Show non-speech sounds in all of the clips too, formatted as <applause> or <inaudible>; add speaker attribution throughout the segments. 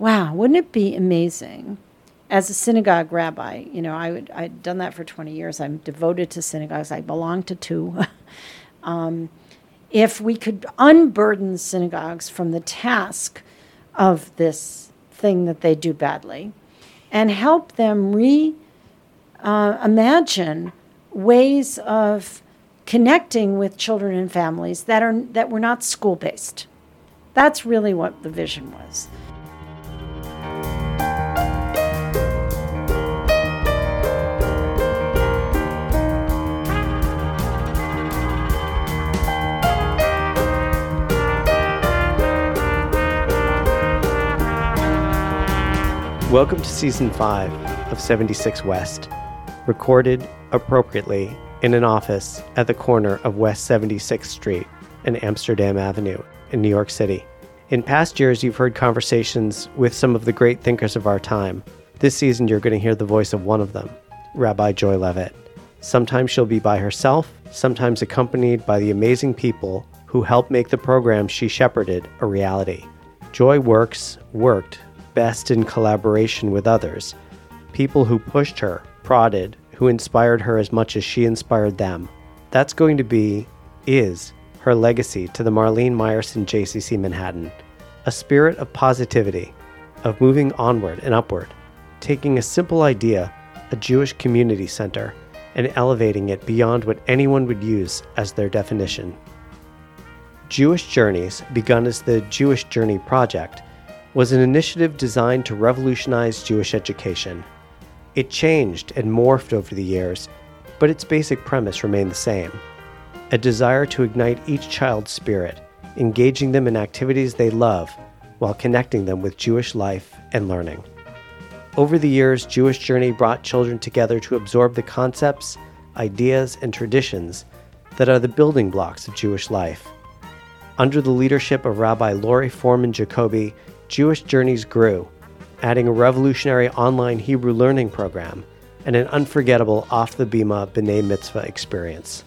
Speaker 1: wow, wouldn't it be amazing? As a synagogue rabbi, you know, I would, I'd done that for 20 years. I'm devoted to synagogues. I belong to two. <laughs> um, if we could unburden synagogues from the task of this thing that they do badly and help them re uh, ways of connecting with children and families that are that were not school based. That's really what the vision was.
Speaker 2: Welcome to season 5 of 76 West, recorded appropriately in an office at the corner of West 76th Street and Amsterdam Avenue in New York City. In past years, you've heard conversations with some of the great thinkers of our time. This season, you're going to hear the voice of one of them, Rabbi Joy Levitt. Sometimes she'll be by herself, sometimes accompanied by the amazing people who helped make the program she shepherded a reality. Joy works, worked best in collaboration with others, people who pushed her, prodded, who inspired her as much as she inspired them. That's going to be, is, her legacy to the Marlene Meyerson JCC Manhattan. A spirit of positivity, of moving onward and upward, taking a simple idea, a Jewish community center, and elevating it beyond what anyone would use as their definition. Jewish Journeys, begun as the Jewish Journey Project, was an initiative designed to revolutionize Jewish education. It changed and morphed over the years, but its basic premise remained the same a desire to ignite each child's spirit, engaging them in activities they love while connecting them with Jewish life and learning. Over the years, Jewish Journey brought children together to absorb the concepts, ideas, and traditions that are the building blocks of Jewish life. Under the leadership of Rabbi Lori Forman Jacobi Jewish Journeys grew, adding a revolutionary online Hebrew learning program and an unforgettable off the Bima B'nai Mitzvah experience.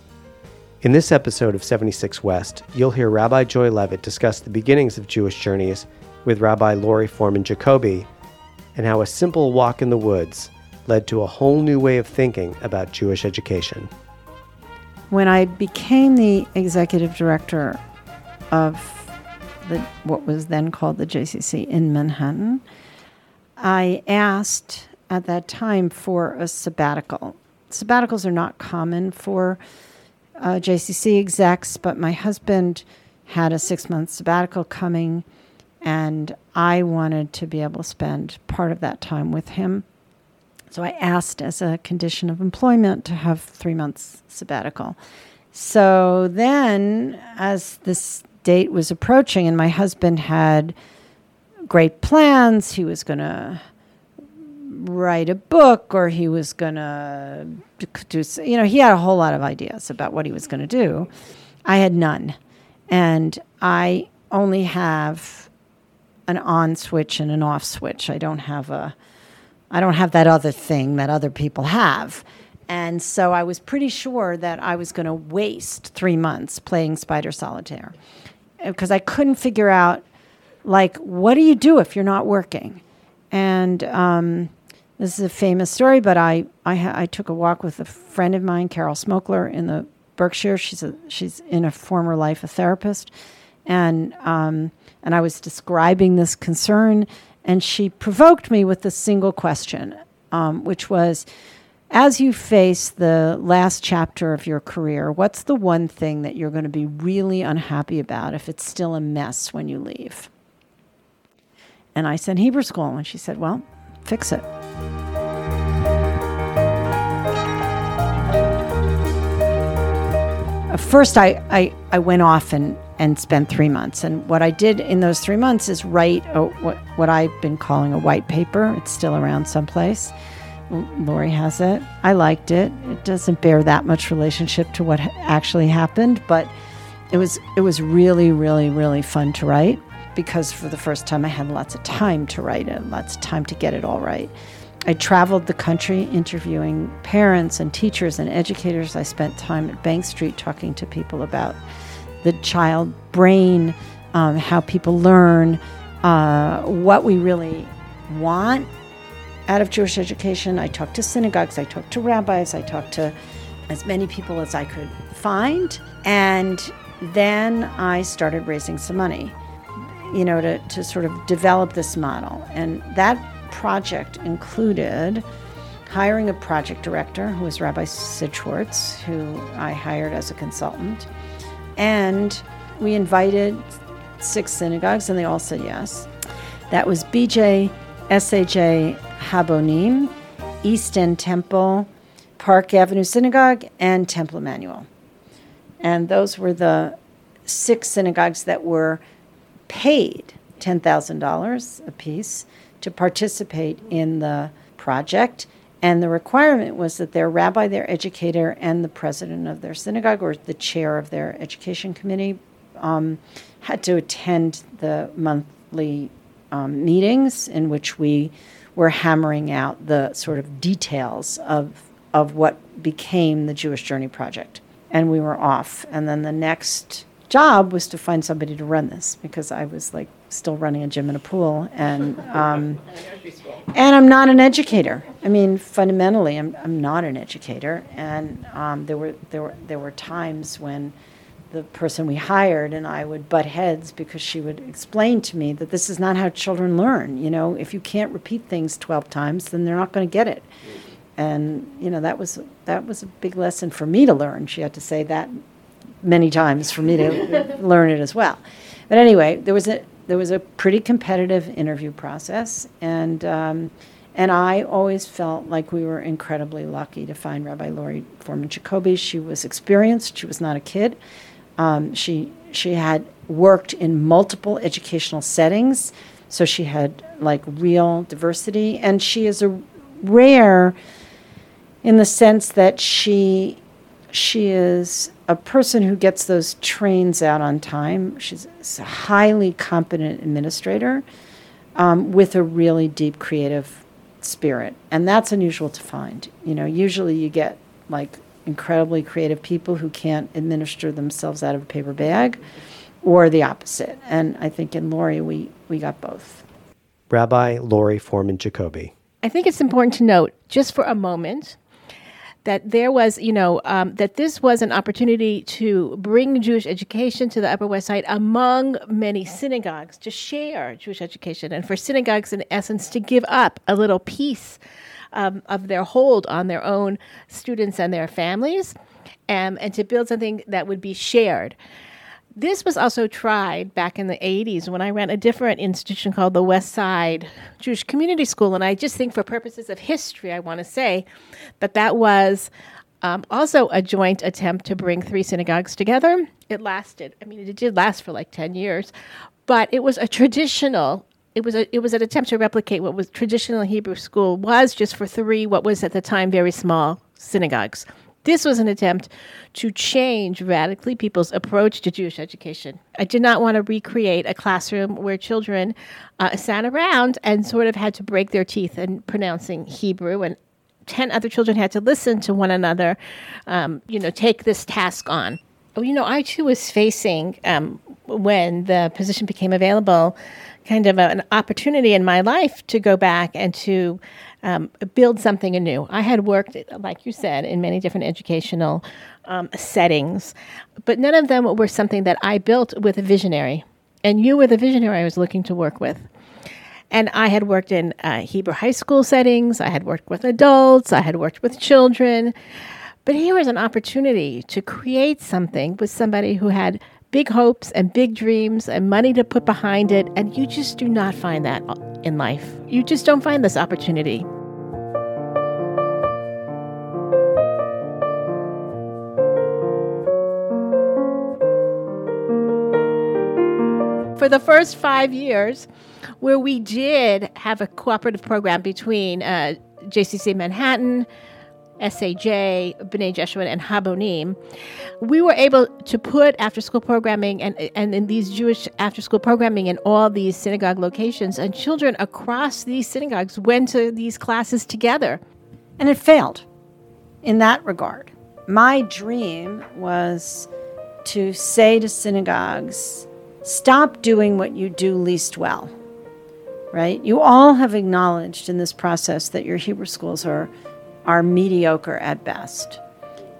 Speaker 2: In this episode of 76 West, you'll hear Rabbi Joy Levitt discuss the beginnings of Jewish Journeys with Rabbi Lori Forman Jacobi and how a simple walk in the woods led to a whole new way of thinking about Jewish education.
Speaker 1: When I became the executive director of the, what was then called the JCC in Manhattan, I asked at that time for a sabbatical. Sabbaticals are not common for uh, JCC execs, but my husband had a six month sabbatical coming, and I wanted to be able to spend part of that time with him. So I asked as a condition of employment to have three months sabbatical. So then, as this date was approaching, and my husband had great plans. He was going to write a book or he was going to do, you know, he had a whole lot of ideas about what he was going to do. I had none. And I only have an on switch and an off switch. I don't have a I don't have that other thing that other people have. And so I was pretty sure that I was going to waste 3 months playing Spider Solitaire because I couldn't figure out like what do you do if you're not working? And um, this is a famous story, but I I, I, took a walk with a friend of mine, Carol Smokler, in the Berkshire. She's a she's in a former life a therapist, and um, and I was describing this concern, and she provoked me with a single question, um, which was as you face the last chapter of your career, what's the one thing that you're going to be really unhappy about if it's still a mess when you leave? And I said, Hebrew school. And she said, Well, fix it. Uh, first, I, I, I went off and, and spent three months. And what I did in those three months is write a, what, what I've been calling a white paper. It's still around someplace Lori has it. I liked it. It doesn't bear that much relationship to what actually happened, but it was it was really really really fun to write because for the first time I had lots of time to write it, lots of time to get it all right. I traveled the country interviewing parents and teachers and educators. I spent time at Bank Street talking to people about the child brain, um, how people learn, uh, what we really want out of Jewish education. I talked to synagogues, I talked to rabbis, I talked to as many people as I could find. And then I started raising some money, you know, to, to sort of develop this model. And that project included hiring a project director who was Rabbi Sid Schwartz, who I hired as a consultant. And we invited six synagogues, and they all said yes. That was BJ, SAJ, Habonim, East End Temple, Park Avenue Synagogue, and Temple Emanu-El. And those were the six synagogues that were paid $10,000 apiece to participate in the project. And the requirement was that their rabbi, their educator, and the president of their synagogue or the chair of their education committee um, had to attend the monthly um, meetings in which we were hammering out the sort of details of, of what became the Jewish Journey Project. And we were off. And then the next job was to find somebody to run this because I was like still running a gym and a pool, and <laughs> um, and I'm not an educator. I mean, fundamentally, I'm I'm not an educator, and um, there were there were there were times when the person we hired and I would butt heads because she would explain to me that this is not how children learn. You know, if you can't repeat things 12 times, then they're not going to get it. And you know that was that was a big lesson for me to learn. She had to say that many times for me to <laughs> learn it as well. But anyway, there was a there was a pretty competitive interview process, and um, and I always felt like we were incredibly lucky to find Rabbi Lori Forman Jacobi. She was experienced. She was not a kid. Um, she she had worked in multiple educational settings, so she had like real diversity, and she is a rare in the sense that she she is a person who gets those trains out on time. She's a highly competent administrator um, with a really deep creative spirit, and that's unusual to find. You know, usually you get like incredibly creative people who can't administer themselves out of a paper bag, or the opposite. And I think in Lori we we got both.
Speaker 2: Rabbi Lori Forman Jacobi.
Speaker 3: I think it's important to note, just for a moment, that there was, you know, um, that this was an opportunity to bring Jewish education to the Upper West Side among many synagogues to share Jewish education and for synagogues, in essence, to give up a little piece um, of their hold on their own students and their families um, and to build something that would be shared. This was also tried back in the 80s when I ran a different institution called the West Side Jewish Community School. And I just think, for purposes of history, I want to say that that was um, also a joint attempt to bring three synagogues together. It lasted, I mean, it did last for like 10 years, but it was a traditional. It was a, it was an attempt to replicate what was traditional Hebrew school was just for three what was at the time very small synagogues. This was an attempt to change radically people's approach to Jewish education. I did not want to recreate a classroom where children uh, sat around and sort of had to break their teeth in pronouncing Hebrew, and 10 other children had to listen to one another, um, you know, take this task on. You know, I too was facing, um, when the position became available, kind of a, an opportunity in my life to go back and to um, build something anew. I had worked, like you said, in many different educational um, settings, but none of them were something that I built with a visionary. And you were the visionary I was looking to work with. And I had worked in uh, Hebrew high school settings, I had worked with adults, I had worked with children. But here was an opportunity to create something with somebody who had big hopes and big dreams and money to put behind it. And you just do not find that in life. You just don't find this opportunity. For the first five years, where we did have a cooperative program between uh, JCC Manhattan, SAJ, B'nai Jeshurun, and Habonim, we were able to put after school programming and, and in these Jewish after school programming in all these synagogue locations, and children across these synagogues went to these classes together.
Speaker 1: And it failed in that regard. My dream was to say to synagogues, stop doing what you do least well. right? You all have acknowledged in this process that your Hebrew schools are, are mediocre at best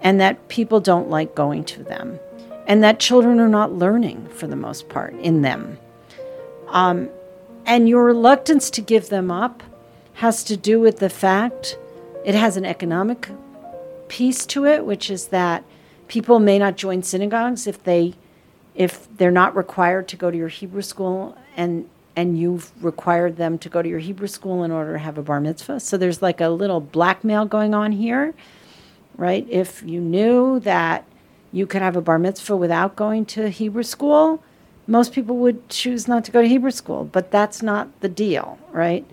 Speaker 1: and that people don't like going to them and that children are not learning for the most part in them. Um, and your reluctance to give them up has to do with the fact it has an economic piece to it, which is that people may not join synagogues if they if they're not required to go to your Hebrew school and and you've required them to go to your Hebrew school in order to have a bar mitzvah. So there's like a little blackmail going on here, right? If you knew that you could have a bar mitzvah without going to Hebrew school, most people would choose not to go to Hebrew school, but that's not the deal, right?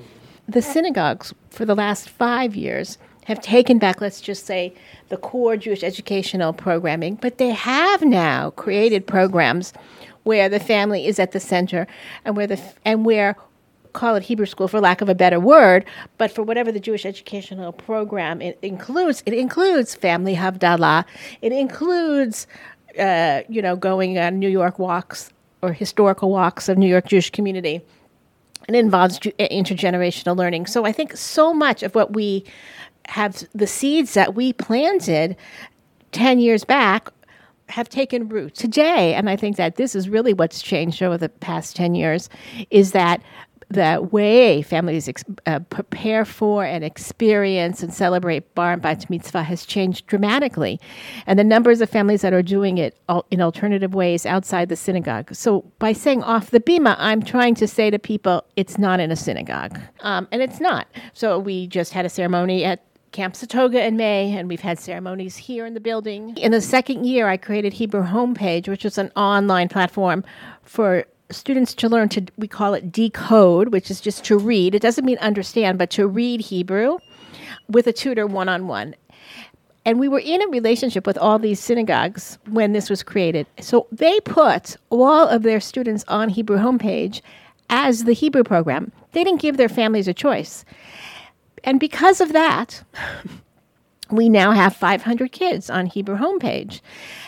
Speaker 3: The synagogues for the last five years have taken back, let's just say, the core Jewish educational programming, but they have now created programs where the family is at the center and where the and where call it Hebrew school for lack of a better word, but for whatever the Jewish educational program it includes, it includes family havdalah, it includes, uh, you know, going on New York walks or historical walks of New York Jewish community. It involves intergenerational learning. So I think so much of what we have, the seeds that we planted 10 years back have taken root today and i think that this is really what's changed over the past 10 years is that the way families uh, prepare for and experience and celebrate bar and bat mitzvah has changed dramatically, and the numbers of families that are doing it in alternative ways outside the synagogue. So, by saying off the bima, I'm trying to say to people, it's not in a synagogue, um, and it's not. So, we just had a ceremony at Camp Settoga in May, and we've had ceremonies here in the building. In the second year, I created Hebrew Homepage, which is an online platform for students to learn to, we call it decode, which is just to read. It doesn't mean understand, but to read Hebrew with a tutor one on one. And we were in a relationship with all these synagogues when this was created. So they put all of their students on Hebrew homepage as the Hebrew program. They didn't give their families a choice. And because of that, we now have 500 kids on Hebrew homepage.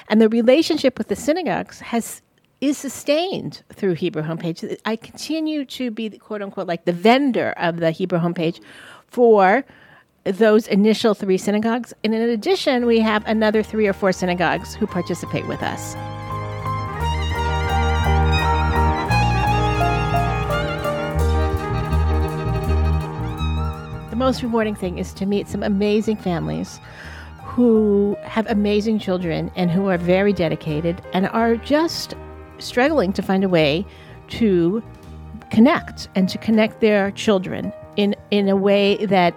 Speaker 3: And the relationship with the synagogues has is sustained through Hebrew homepage. I continue to be the quote unquote like the vendor of the Hebrew homepage for those initial three synagogues. And in addition, we have another three or four synagogues who participate with us. The most rewarding thing is to meet some amazing families who have amazing children and who are very dedicated and are just struggling to find a way to connect and to connect their children in, in a way that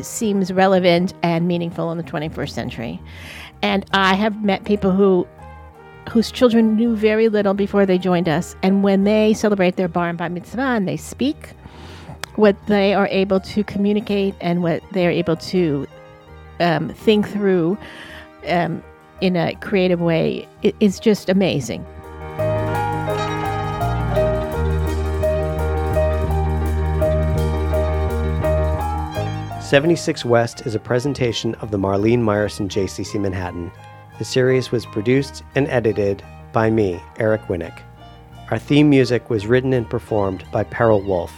Speaker 3: seems relevant and meaningful in the 21st century. And I have met people who whose children knew very little before they joined us, and when they celebrate their bar and bat mitzvah and they speak, what they are able to communicate and what they are able to um, think through um, in a creative way is just amazing.
Speaker 2: 76 West is a presentation of the Marlene Meyerson JCC Manhattan. The series was produced and edited by me, Eric Winnick. Our theme music was written and performed by Peril Wolf.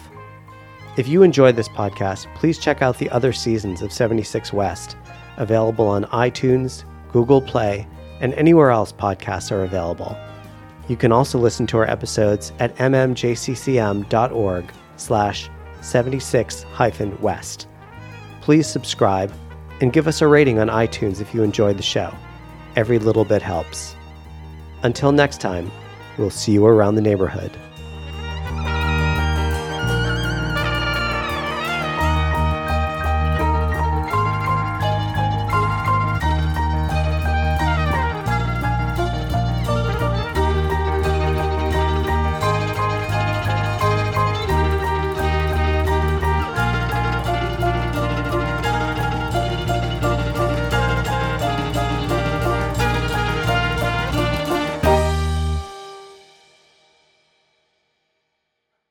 Speaker 2: If you enjoyed this podcast, please check out the other seasons of 76 West, available on iTunes, Google Play, and anywhere else podcasts are available. You can also listen to our episodes at mmjccm.org slash 76-west please subscribe and give us a rating on iTunes if you enjoyed the show. Every little bit helps. Until next time, we'll see you around the neighborhood.